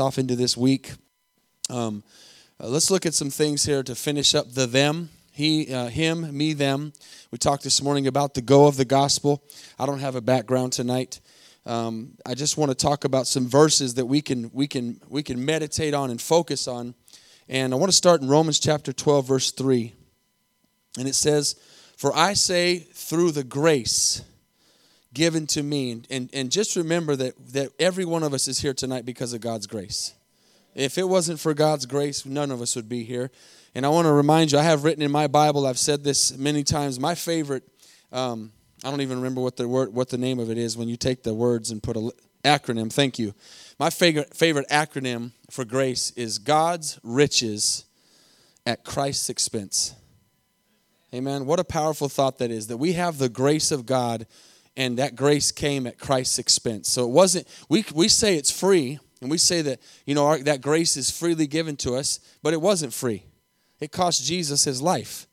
off into this week. Um, uh, let's look at some things here to finish up the them. He, uh, him, me, them. We talked this morning about the go of the gospel. I don't have a background tonight. Um, I just want to talk about some verses that we can we can we can meditate on and focus on. And I want to start in Romans chapter 12, verse 3. And it says, For I say, through the grace given to me. And, and, just remember that, that every one of us is here tonight because of God's grace. If it wasn't for God's grace, none of us would be here. And I want to remind you, I have written in my Bible, I've said this many times, my favorite, um, I don't even remember what the word, what the name of it is when you take the words and put an acronym. Thank you. My favorite, favorite acronym for grace is God's riches at Christ's expense. Amen. What a powerful thought that is that we have the grace of God and that grace came at Christ's expense. So it wasn't, we, we say it's free, and we say that, you know, our, that grace is freely given to us, but it wasn't free. It cost Jesus his life.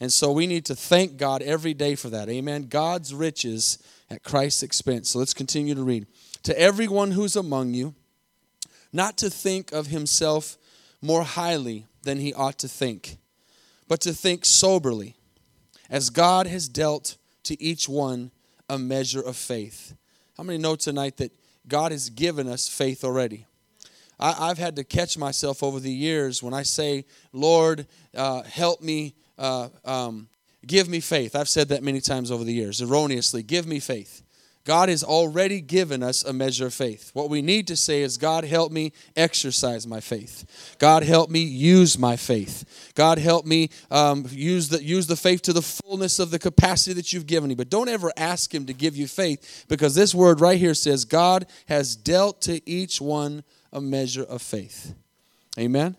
And so we need to thank God every day for that. Amen. God's riches at Christ's expense. So let's continue to read. To everyone who's among you, not to think of himself more highly than he ought to think, but to think soberly, as God has dealt to each one a measure of faith. How many know tonight that God has given us faith already? I, have had to catch myself over the years when I say, Lord, uh, help me, uh, um, give me faith. I've said that many times over the years, erroneously, give me faith. God has already given us a measure of faith. What we need to say is, God, help me exercise my faith. God, help me use my faith. God, help me um, use, the, use the faith to the fullness of the capacity that you've given me. But don't ever ask Him to give you faith because this word right here says, God has dealt to each one a measure of faith. Amen?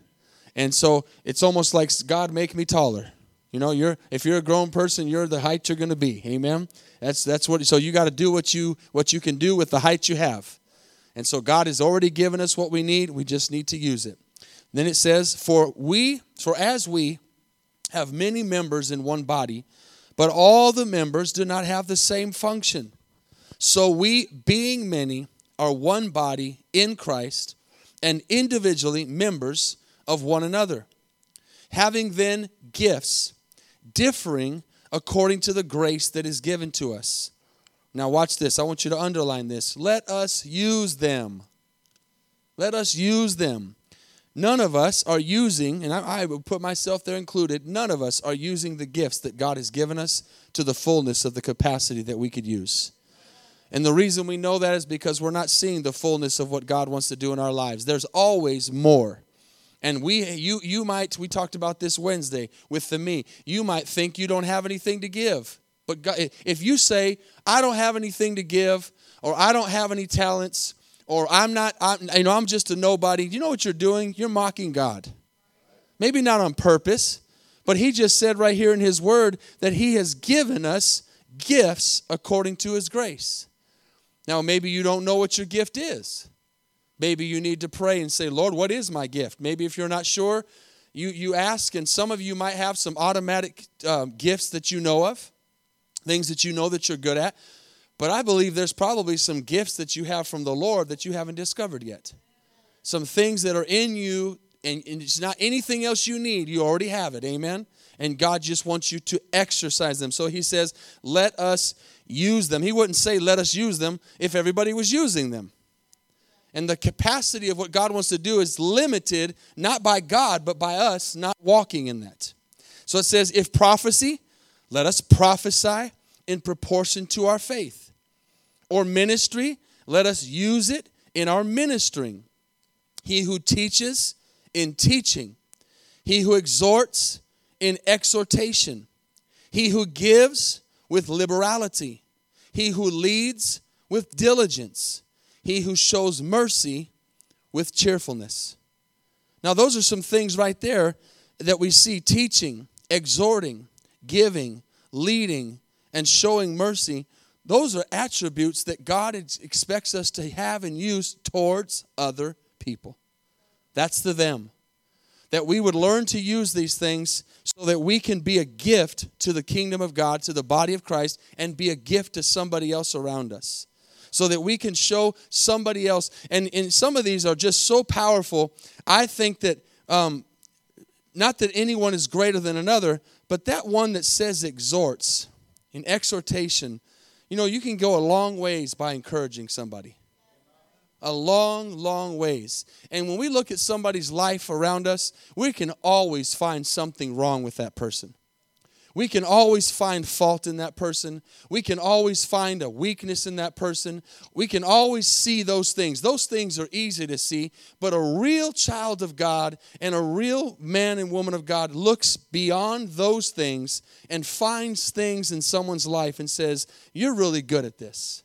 And so it's almost like, God, make me taller. You know, you're if you're a grown person, you're the height you're going to be. Amen. That's that's what. So you got to do what you what you can do with the height you have. And so God has already given us what we need. We just need to use it. Then it says, "For we, for as we have many members in one body, but all the members do not have the same function. So we, being many, are one body in Christ, and individually members of one another, having then gifts." Differing according to the grace that is given to us. Now, watch this. I want you to underline this. Let us use them. Let us use them. None of us are using, and I, I would put myself there included, none of us are using the gifts that God has given us to the fullness of the capacity that we could use. And the reason we know that is because we're not seeing the fullness of what God wants to do in our lives. There's always more. And we you you might we talked about this Wednesday with the me. You might think you don't have anything to give. But God, if you say I don't have anything to give or I don't have any talents or I'm not I'm, you know I'm just a nobody, you know what you're doing? You're mocking God. Maybe not on purpose, but he just said right here in his word that he has given us gifts according to his grace. Now maybe you don't know what your gift is. Maybe you need to pray and say, Lord, what is my gift? Maybe if you're not sure, you, you ask, and some of you might have some automatic um, gifts that you know of, things that you know that you're good at. But I believe there's probably some gifts that you have from the Lord that you haven't discovered yet. Some things that are in you, and, and it's not anything else you need, you already have it. Amen? And God just wants you to exercise them. So He says, let us use them. He wouldn't say, let us use them if everybody was using them. And the capacity of what God wants to do is limited not by God, but by us not walking in that. So it says, if prophecy, let us prophesy in proportion to our faith. Or ministry, let us use it in our ministering. He who teaches in teaching, he who exhorts in exhortation, he who gives with liberality, he who leads with diligence he who shows mercy with cheerfulness. Now, those are some things right there that we see teaching, exhorting, giving, leading, and showing mercy. Those are attributes that God expects us to have and use towards other people. That's the them. That we would learn to use these things so that we can be a gift to the kingdom of God, to the body of Christ, and be a gift to somebody else around us. So that we can show somebody else. And, and some of these are just so powerful. I think that, um, not that anyone is greater than another, but that one that says exhorts in exhortation, you know, you can go a long ways by encouraging somebody. A long, long ways. And when we look at somebody's life around us, we can always find something wrong with that person. We can always find fault in that person. We can always find a weakness in that person. We can always see those things. Those things are easy to see, but a real child of God and a real man and woman of God looks beyond those things and finds things in someone's life and says, You're really good at this.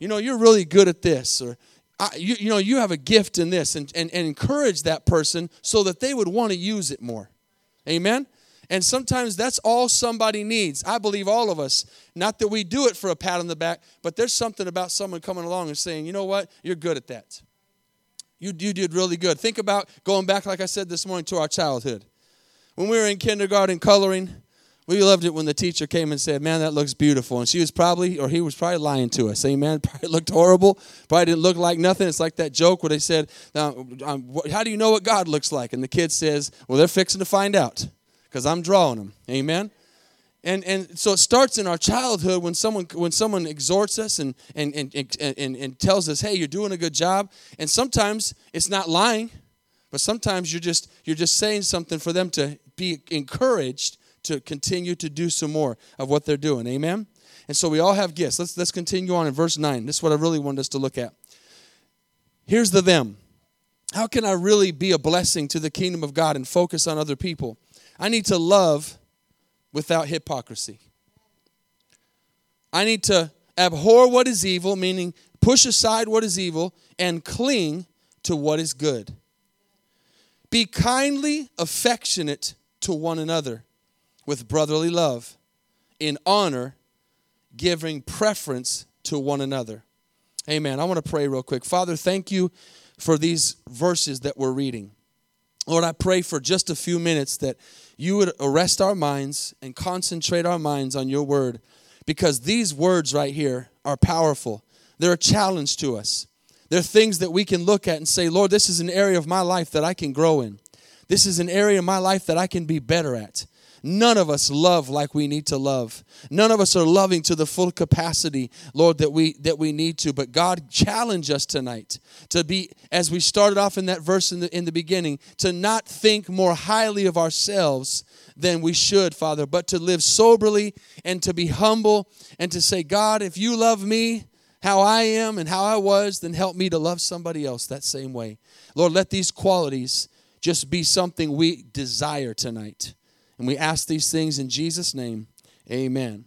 You know, you're really good at this. Or, you, you know, you have a gift in this. And, and, and encourage that person so that they would want to use it more. Amen? And sometimes that's all somebody needs. I believe all of us, not that we do it for a pat on the back, but there's something about someone coming along and saying, you know what, you're good at that. You, you did really good. Think about going back, like I said this morning, to our childhood. When we were in kindergarten coloring, we loved it when the teacher came and said, Man, that looks beautiful. And she was probably, or he was probably lying to us. Amen. Probably looked horrible. Probably didn't look like nothing. It's like that joke where they said, um, How do you know what God looks like? And the kid says, Well, they're fixing to find out because I'm drawing them. Amen. And, and so it starts in our childhood when someone when someone exhorts us and, and, and, and, and tells us, hey, you're doing a good job. And sometimes it's not lying, but sometimes you're just you're just saying something for them to be encouraged to continue to do some more of what they're doing. Amen. And so we all have gifts. Let's let's continue on in verse 9. This is what I really want us to look at. Here's the them. How can I really be a blessing to the kingdom of God and focus on other people? I need to love without hypocrisy. I need to abhor what is evil, meaning push aside what is evil and cling to what is good. Be kindly affectionate to one another with brotherly love, in honor, giving preference to one another. Amen. I want to pray real quick. Father, thank you for these verses that we're reading. Lord, I pray for just a few minutes that you would arrest our minds and concentrate our minds on your word because these words right here are powerful. They're a challenge to us. They're things that we can look at and say, Lord, this is an area of my life that I can grow in. This is an area of my life that I can be better at. None of us love like we need to love. None of us are loving to the full capacity, Lord, that we that we need to. But God challenge us tonight to be, as we started off in that verse in the in the beginning, to not think more highly of ourselves than we should, Father, but to live soberly and to be humble and to say, God, if you love me, how I am and how I was, then help me to love somebody else that same way. Lord, let these qualities just be something we desire tonight. And we ask these things in Jesus' name. Amen.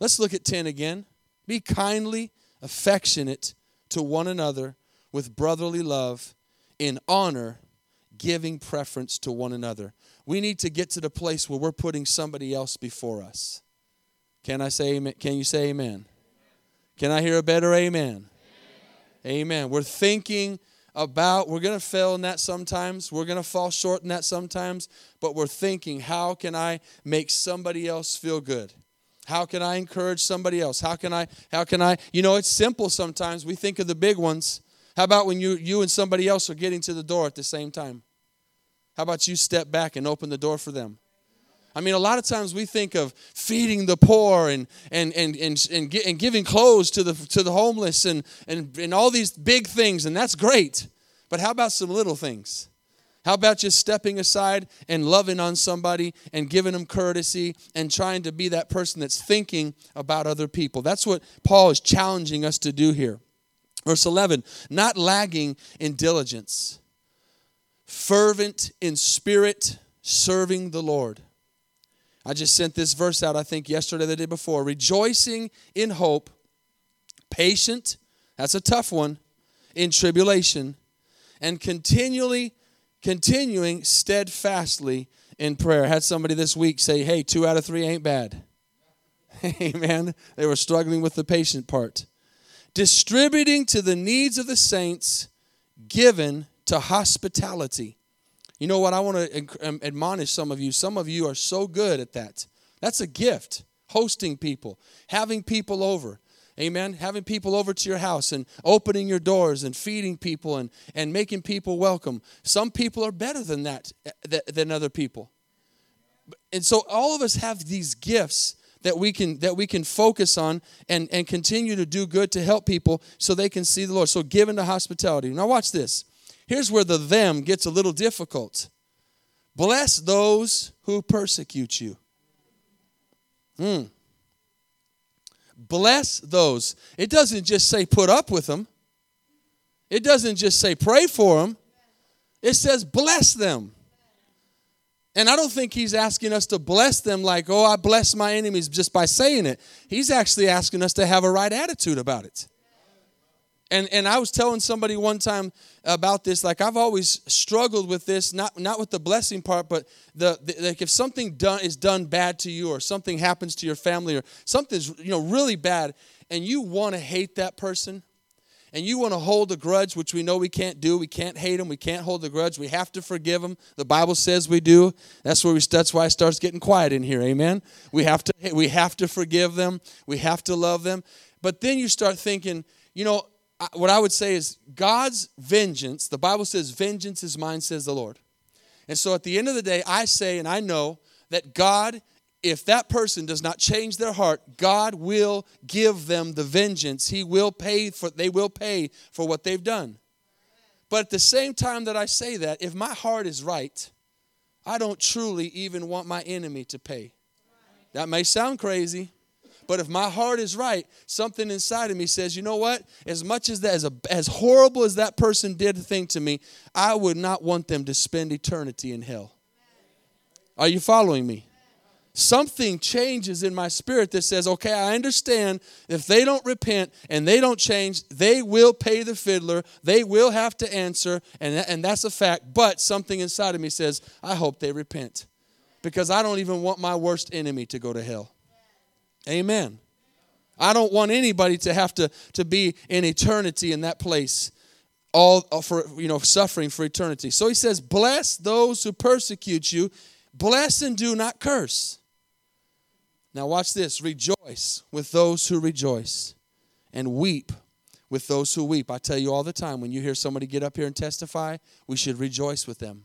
Let's look at 10 again. Be kindly affectionate to one another with brotherly love, in honor, giving preference to one another. We need to get to the place where we're putting somebody else before us. Can I say amen? Can you say amen? Can I hear a better amen? Amen. amen. We're thinking about. We're going to fail in that sometimes. We're going to fall short in that sometimes. But we're thinking how can i make somebody else feel good? How can i encourage somebody else? How can i how can i? You know it's simple sometimes. We think of the big ones. How about when you you and somebody else are getting to the door at the same time? How about you step back and open the door for them I mean, a lot of times we think of feeding the poor and, and, and, and, and, and giving clothes to the, to the homeless and, and, and all these big things, and that's great. But how about some little things? How about just stepping aside and loving on somebody and giving them courtesy and trying to be that person that's thinking about other people? That's what Paul is challenging us to do here. Verse 11, not lagging in diligence, fervent in spirit, serving the Lord. I just sent this verse out, I think, yesterday, the day before. Rejoicing in hope, patient, that's a tough one, in tribulation, and continually, continuing steadfastly in prayer. I had somebody this week say, hey, two out of three ain't bad. Amen. They were struggling with the patient part. Distributing to the needs of the saints, given to hospitality. You know what? I want to um, admonish some of you. Some of you are so good at that. That's a gift. Hosting people, having people over, Amen. Having people over to your house and opening your doors and feeding people and, and making people welcome. Some people are better than that, eh, than other people. And so all of us have these gifts that we can that we can focus on and, and continue to do good to help people so they can see the Lord. So give into hospitality. Now watch this. Here's where the them gets a little difficult. Bless those who persecute you. Hmm. Bless those. It doesn't just say put up with them. It doesn't just say pray for them. It says bless them. And I don't think he's asking us to bless them like, oh, I bless my enemies just by saying it. He's actually asking us to have a right attitude about it. And, and I was telling somebody one time about this, like I've always struggled with this, not, not with the blessing part, but the, the like if something done is done bad to you or something happens to your family or something's you know really bad and you want to hate that person, and you want to hold a grudge, which we know we can't do. We can't hate them. We can't hold a grudge. We have to forgive them. The Bible says we do. That's where we. That's why it starts getting quiet in here. Amen. We have to. We have to forgive them. We have to love them. But then you start thinking, you know, what I would say is God's vengeance. The Bible says, "Vengeance is mine," says the Lord. And so at the end of the day, I say and I know that God if that person does not change their heart, God will give them the vengeance. He will pay for they will pay for what they've done. But at the same time that I say that, if my heart is right, I don't truly even want my enemy to pay. That may sound crazy, but if my heart is right, something inside of me says, you know what? As much as that, as, a, as horrible as that person did a thing to me, I would not want them to spend eternity in hell. Are you following me? something changes in my spirit that says, okay, I understand if they don't repent and they don't change, they will pay the fiddler, they will have to answer, and, and that's a fact. But something inside of me says, I hope they repent because I don't even want my worst enemy to go to hell. Amen. I don't want anybody to have to, to be in eternity in that place all uh, for you know suffering for eternity. So he says, "Bless those who persecute you, bless and do not curse." Now, watch this rejoice with those who rejoice, and weep with those who weep. I tell you all the time when you hear somebody get up here and testify, we should rejoice with them.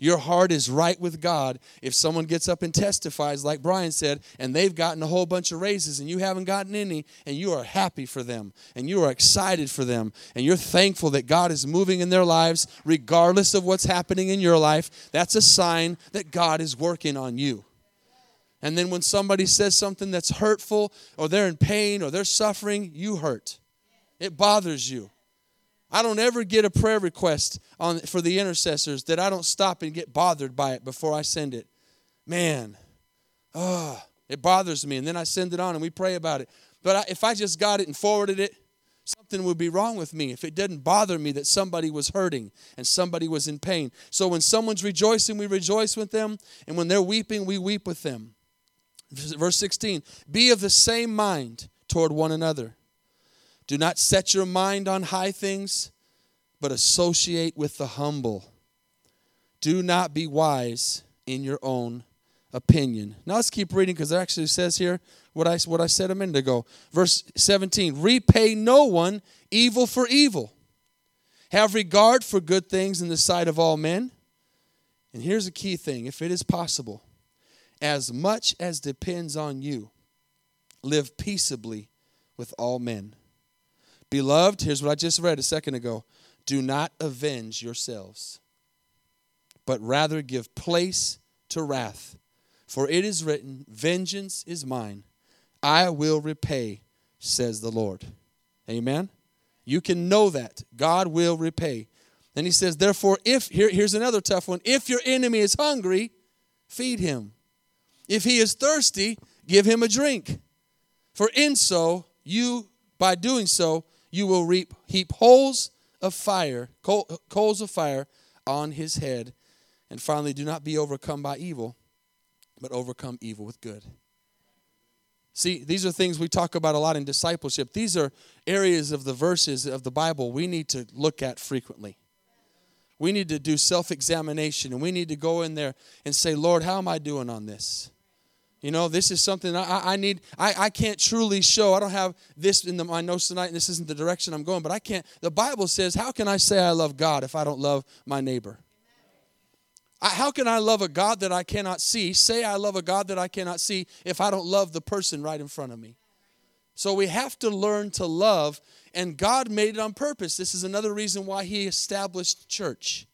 Your heart is right with God if someone gets up and testifies, like Brian said, and they've gotten a whole bunch of raises and you haven't gotten any, and you are happy for them and you are excited for them and you're thankful that God is moving in their lives regardless of what's happening in your life. That's a sign that God is working on you. And then when somebody says something that's hurtful or they're in pain or they're suffering, you hurt. It bothers you. I don't ever get a prayer request on for the intercessors that I don't stop and get bothered by it before I send it. Man, oh, it bothers me. And then I send it on and we pray about it. But I, if I just got it and forwarded it, something would be wrong with me if it didn't bother me that somebody was hurting and somebody was in pain. So when someone's rejoicing, we rejoice with them. And when they're weeping, we weep with them. Verse 16 Be of the same mind toward one another. Do not set your mind on high things, but associate with the humble. Do not be wise in your own opinion. Now let's keep reading because it actually says here what I, what I said a minute ago. Verse 17 Repay no one evil for evil. Have regard for good things in the sight of all men. And here's a key thing if it is possible, as much as depends on you, live peaceably with all men. Beloved, here's what I just read a second ago do not avenge yourselves, but rather give place to wrath. For it is written, Vengeance is mine, I will repay, says the Lord. Amen. You can know that. God will repay. And he says, Therefore, if, here, here's another tough one if your enemy is hungry, feed him. If he is thirsty, give him a drink. For in so, you, by doing so, you will reap, heap holes of fire, coals of fire on his head. And finally, do not be overcome by evil, but overcome evil with good. See, these are things we talk about a lot in discipleship. These are areas of the verses of the Bible we need to look at frequently. We need to do self examination and we need to go in there and say, Lord, how am I doing on this? You know, this is something I, I need. I, I can't truly show. I don't have this in the, my notes tonight, and this isn't the direction I'm going, but I can't. The Bible says, How can I say I love God if I don't love my neighbor? I, how can I love a God that I cannot see? Say I love a God that I cannot see if I don't love the person right in front of me. So we have to learn to love, and God made it on purpose. This is another reason why He established church.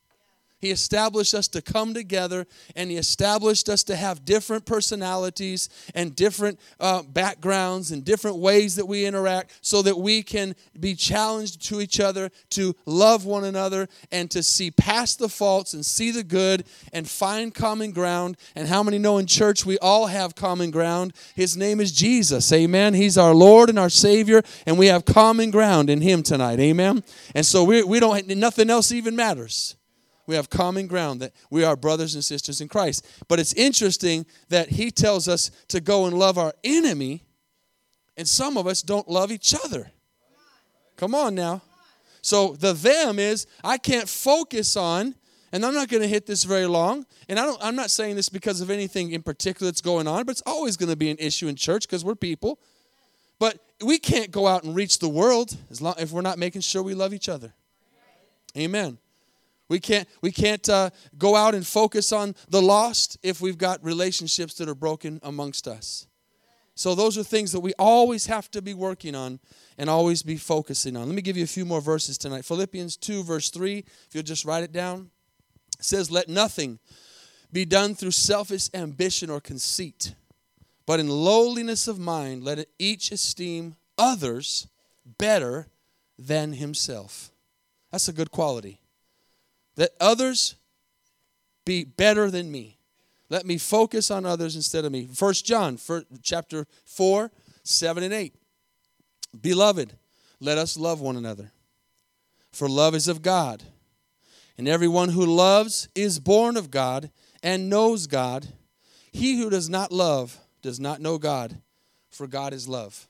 He established us to come together and He established us to have different personalities and different uh, backgrounds and different ways that we interact so that we can be challenged to each other to love one another and to see past the faults and see the good and find common ground. And how many know in church we all have common ground? His name is Jesus. Amen. He's our Lord and our Savior, and we have common ground in Him tonight. Amen. And so we, we don't, nothing else even matters we have common ground that we are brothers and sisters in Christ. But it's interesting that he tells us to go and love our enemy, and some of us don't love each other. Come on now. So the them is I can't focus on, and I'm not going to hit this very long. And I don't, I'm not saying this because of anything in particular that's going on, but it's always going to be an issue in church because we're people. But we can't go out and reach the world as long if we're not making sure we love each other. Amen. We can't, we can't uh, go out and focus on the lost if we've got relationships that are broken amongst us. So, those are things that we always have to be working on and always be focusing on. Let me give you a few more verses tonight. Philippians 2, verse 3, if you'll just write it down, it says, Let nothing be done through selfish ambition or conceit, but in lowliness of mind, let each esteem others better than himself. That's a good quality that others be better than me. Let me focus on others instead of me. First John, chapter 4, 7 and 8. Beloved, let us love one another. For love is of God. And everyone who loves is born of God and knows God. He who does not love does not know God, for God is love.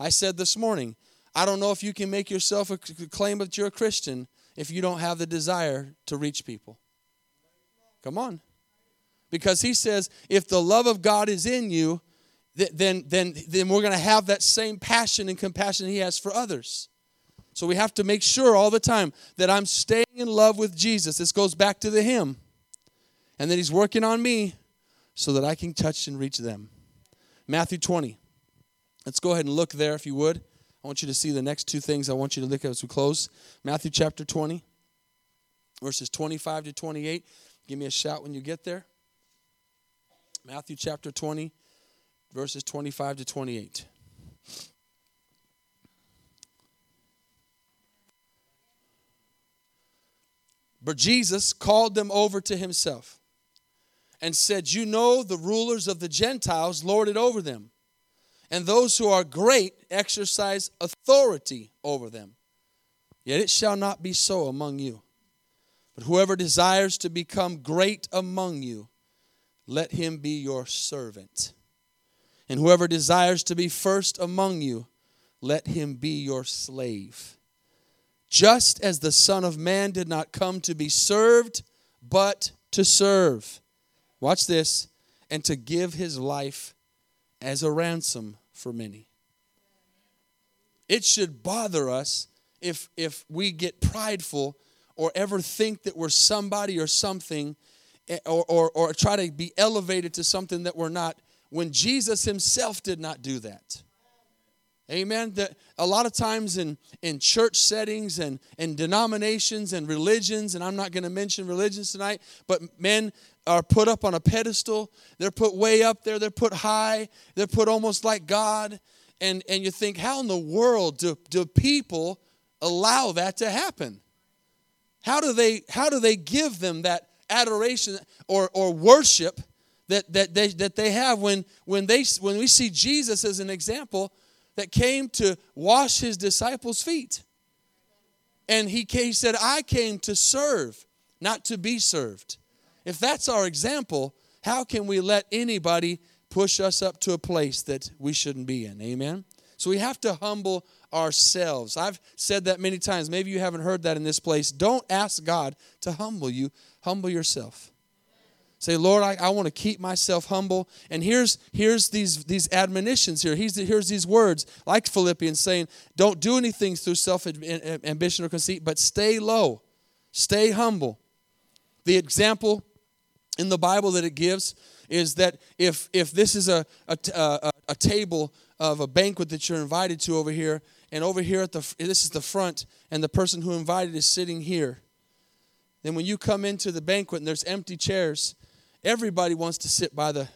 I said this morning, I don't know if you can make yourself a claim that you're a Christian if you don't have the desire to reach people. Come on. Because he says, if the love of God is in you, then, then, then we're going to have that same passion and compassion he has for others. So we have to make sure all the time that I'm staying in love with Jesus. This goes back to the hymn. And that he's working on me so that I can touch and reach them. Matthew 20. Let's go ahead and look there if you would. I want you to see the next two things I want you to look at as we close. Matthew chapter 20, verses 25 to 28. Give me a shout when you get there. Matthew chapter 20, verses 25 to 28. But Jesus called them over to himself and said, You know the rulers of the Gentiles lord it over them and those who are great exercise authority over them. Yet it shall not be so among you. But whoever desires to become great among you, let him be your servant. And whoever desires to be first among you, let him be your slave. Just as the Son of Man did not come to be served, but to serve. Watch this. And to give his life as a ransom for many. It should bother us if, if we get prideful or ever think that we're somebody or something eh, or, or, or try to be elevated to something that we're not when Jesus himself did not do that. Amen. That a lot of times in, in church settings and, and denominations and religions, and I'm not going to mention religions tonight, but men are put up on a pedestal. They're put way up there. They're put high. They're put almost like God. And, and you think, how in the world do, do people allow that to happen? How do they, how do they give them that adoration or, or worship that, that, they, that they have when, when, they, when we see Jesus as an example that came to wash his disciples' feet? And he, he said, I came to serve, not to be served. If that's our example, how can we let anybody push us up to a place that we shouldn't be in? Amen? So we have to humble ourselves. I've said that many times. Maybe you haven't heard that in this place. Don't ask God to humble you, humble yourself. Say, Lord, I, I want to keep myself humble. And here's here's these these admonitions here. Here's, here's these words, like Philippians saying, don't do anything through self ambition or conceit, but stay low, stay humble. The example in the Bible that it gives is that if if this is a a, a, a table of a banquet that you're invited to over here, and over here at the this is the front, and the person who invited is sitting here. Then when you come into the banquet and there's empty chairs, everybody wants to sit by the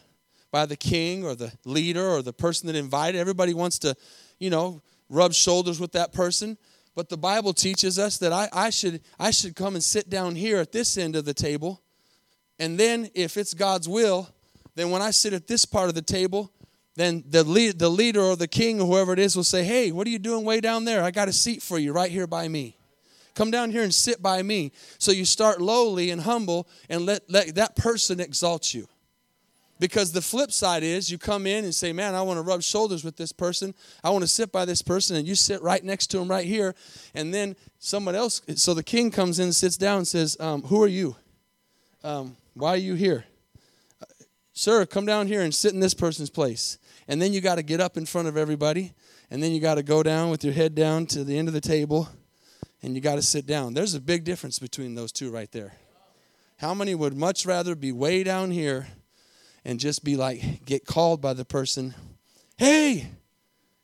by the king or the leader or the person that invited. Everybody wants to, you know, rub shoulders with that person. But the Bible teaches us that I, I should I should come and sit down here at this end of the table. And then if it's God's will, then when I sit at this part of the table, then the lead, the leader or the king or whoever it is will say, "Hey, what are you doing way down there? I got a seat for you right here by me." Come down here and sit by me. So you start lowly and humble and let, let that person exalt you. Because the flip side is you come in and say, Man, I want to rub shoulders with this person. I want to sit by this person. And you sit right next to him right here. And then someone else, so the king comes in, sits down, and says, um, Who are you? Um, why are you here? Sir, come down here and sit in this person's place. And then you got to get up in front of everybody. And then you got to go down with your head down to the end of the table and you got to sit down. There's a big difference between those two right there. How many would much rather be way down here and just be like, get called by the person, hey,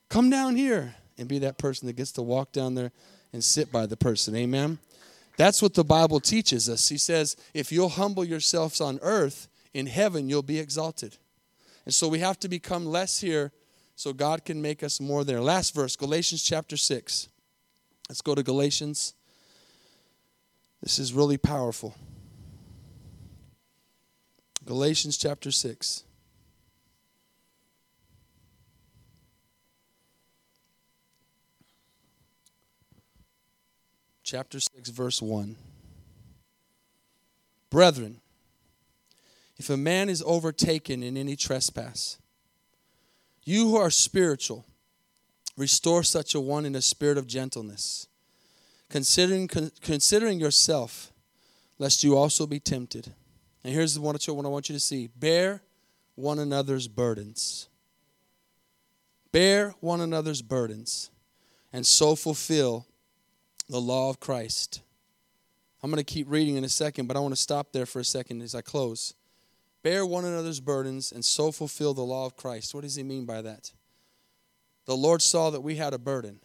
come down here, and be that person that gets to walk down there and sit by the person? Amen? That's what the Bible teaches us. He says, if you'll humble yourselves on earth, in heaven you'll be exalted. And so we have to become less here so God can make us more there. Last verse, Galatians chapter 6. Let's go to Galatians. This is really powerful. Galatians chapter 6. Chapter 6, verse 1. Brethren, if a man is overtaken in any trespass, you who are spiritual, Restore such a one in a spirit of gentleness, considering, con- considering yourself, lest you also be tempted. And here's the one I want you to see bear one another's burdens. Bear one another's burdens, and so fulfill the law of Christ. I'm going to keep reading in a second, but I want to stop there for a second as I close. Bear one another's burdens, and so fulfill the law of Christ. What does he mean by that? the Lord saw that we had a burden.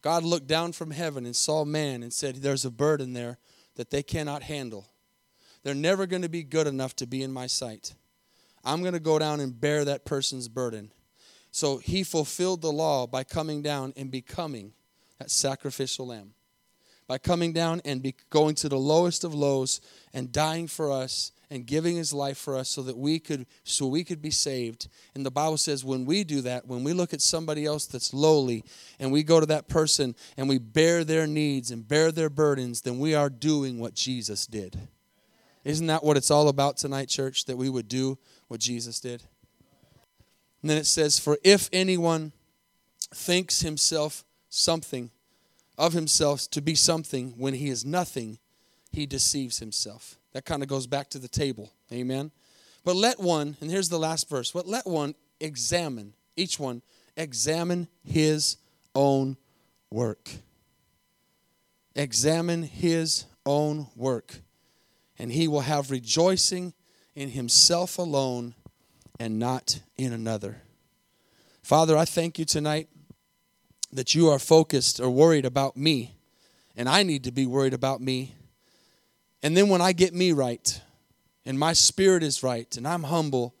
God looked down from heaven and saw man and said, There's a burden there that they cannot handle. They're never going to be good enough to be in my sight. I'm going to go down and bear that person's burden. So he fulfilled the law by coming down and becoming that sacrificial lamb. By coming down and be going to the lowest of lows and dying for us and giving his life for us so that we could so we could be saved. And the bible says when we do that when we look at somebody else that's lowly and we go to that person and we bear their needs and bear their burdens then we are doing what jesus did. Isn't that what it's all about tonight church that we would do what jesus did? And then it says for if anyone thinks himself something of himself to be something when he is nothing he deceives himself that kind of goes back to the table. Amen. But let one, and here's the last verse, but let one examine, each one, examine his own work. Examine his own work, and he will have rejoicing in himself alone and not in another. Father, I thank you tonight that you are focused or worried about me, and I need to be worried about me and then when I get me right, and my spirit is right, and I'm humble,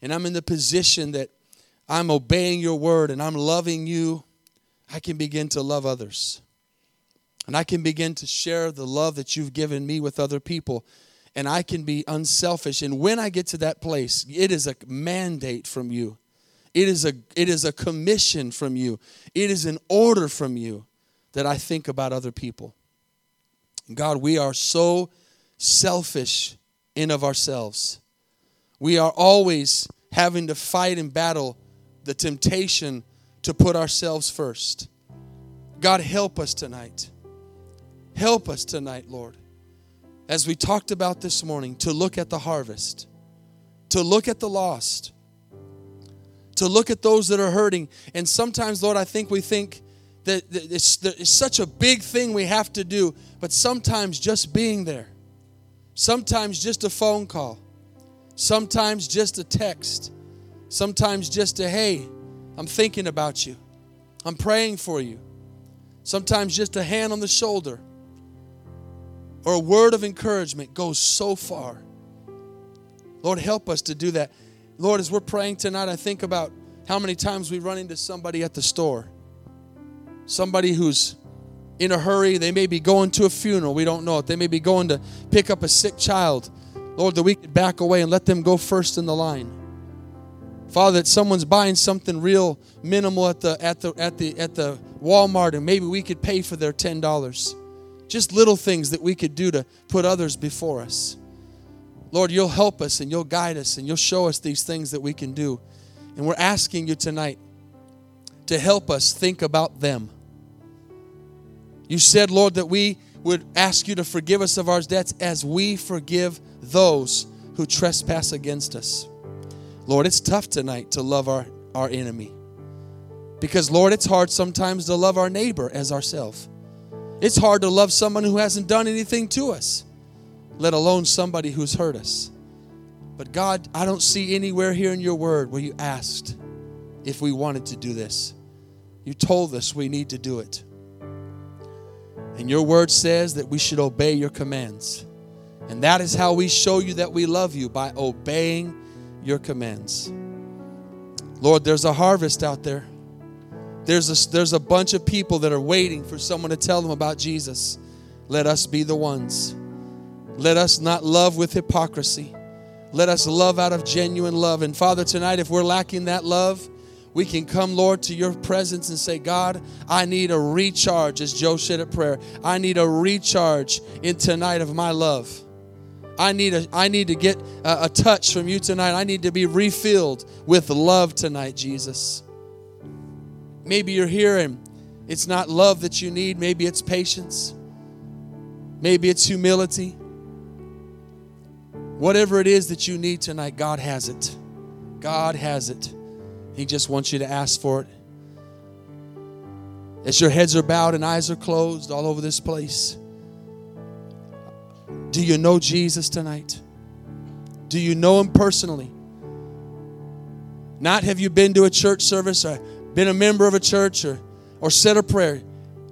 and I'm in the position that I'm obeying your word and I'm loving you, I can begin to love others. And I can begin to share the love that you've given me with other people. And I can be unselfish. And when I get to that place, it is a mandate from you. It is a, it is a commission from you. It is an order from you that I think about other people. God, we are so selfish in of ourselves. We are always having to fight and battle the temptation to put ourselves first. God, help us tonight. Help us tonight, Lord. as we talked about this morning, to look at the harvest, to look at the lost, to look at those that are hurting. And sometimes, Lord, I think we think that it's, it's such a big thing we have to do, but sometimes just being there, sometimes just a phone call, sometimes just a text, sometimes just a hey, I'm thinking about you, I'm praying for you, sometimes just a hand on the shoulder or a word of encouragement goes so far. Lord, help us to do that. Lord, as we're praying tonight, I think about how many times we run into somebody at the store. Somebody who's in a hurry. They may be going to a funeral. We don't know it. They may be going to pick up a sick child. Lord, that we could back away and let them go first in the line. Father, that someone's buying something real minimal at the at the at the at the Walmart and maybe we could pay for their ten dollars. Just little things that we could do to put others before us. Lord, you'll help us and you'll guide us and you'll show us these things that we can do. And we're asking you tonight to help us think about them. You said, Lord, that we would ask you to forgive us of our debts as we forgive those who trespass against us. Lord, it's tough tonight to love our, our enemy. Because, Lord, it's hard sometimes to love our neighbor as ourselves. It's hard to love someone who hasn't done anything to us, let alone somebody who's hurt us. But God, I don't see anywhere here in your word where you asked if we wanted to do this. You told us we need to do it. And your word says that we should obey your commands. And that is how we show you that we love you by obeying your commands. Lord, there's a harvest out there. There's a, there's a bunch of people that are waiting for someone to tell them about Jesus. Let us be the ones. Let us not love with hypocrisy. Let us love out of genuine love. And Father, tonight, if we're lacking that love, we can come, Lord, to your presence and say, God, I need a recharge, as Joe said at prayer. I need a recharge in tonight of my love. I need, a, I need to get a, a touch from you tonight. I need to be refilled with love tonight, Jesus. Maybe you're here and it's not love that you need, maybe it's patience, maybe it's humility. Whatever it is that you need tonight, God has it. God has it. He just wants you to ask for it. As your heads are bowed and eyes are closed all over this place, do you know Jesus tonight? Do you know him personally? Not have you been to a church service or been a member of a church or, or said a prayer,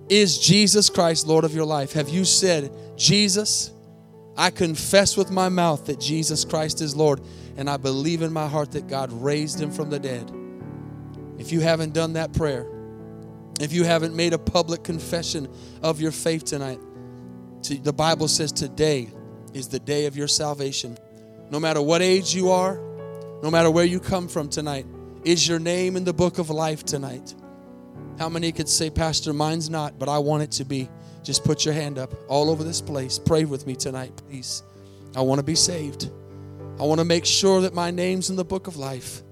is Jesus Christ Lord of your life? Have you said, Jesus, I confess with my mouth that Jesus Christ is Lord, and I believe in my heart that God raised him from the dead? If you haven't done that prayer, if you haven't made a public confession of your faith tonight, the Bible says today is the day of your salvation. No matter what age you are, no matter where you come from tonight, is your name in the book of life tonight? How many could say, Pastor, mine's not, but I want it to be? Just put your hand up all over this place. Pray with me tonight, please. I want to be saved. I want to make sure that my name's in the book of life.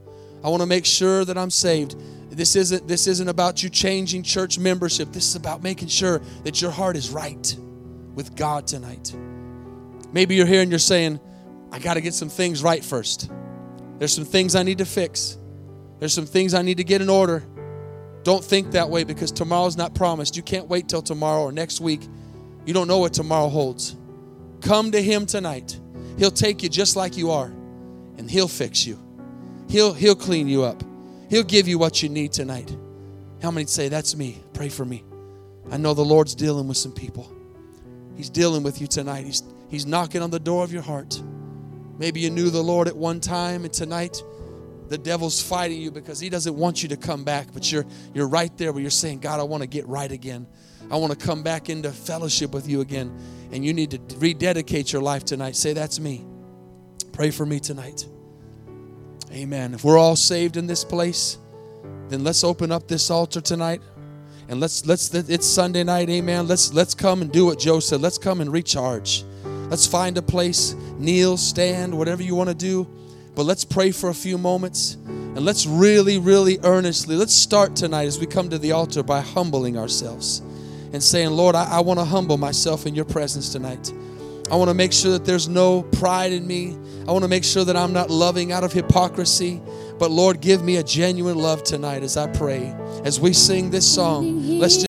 I want to make sure that I'm saved. This isn't this isn't about you changing church membership. This is about making sure that your heart is right with God tonight. Maybe you're here and you're saying, I got to get some things right first. There's some things I need to fix. There's some things I need to get in order. Don't think that way because tomorrow's not promised. You can't wait till tomorrow or next week. You don't know what tomorrow holds. Come to Him tonight. He'll take you just like you are, and He'll fix you. He'll, he'll clean you up. He'll give you what you need tonight. How many say, That's me? Pray for me. I know the Lord's dealing with some people. He's dealing with you tonight. He's, he's knocking on the door of your heart. Maybe you knew the Lord at one time, and tonight the devil's fighting you because he doesn't want you to come back, but you're you're right there where you're saying, God, I want to get right again. I want to come back into fellowship with you again. And you need to rededicate your life tonight. Say, That's me. Pray for me tonight. Amen. If we're all saved in this place, then let's open up this altar tonight. And let's let's it's Sunday night, amen. Let's let's come and do what Joe said. Let's come and recharge. Let's find a place, kneel, stand, whatever you want to do. But let's pray for a few moments and let's really, really earnestly, let's start tonight as we come to the altar by humbling ourselves and saying, Lord, I, I want to humble myself in your presence tonight. I want to make sure that there's no pride in me. I want to make sure that I'm not loving out of hypocrisy. But Lord, give me a genuine love tonight as I pray. As we sing this song, let's just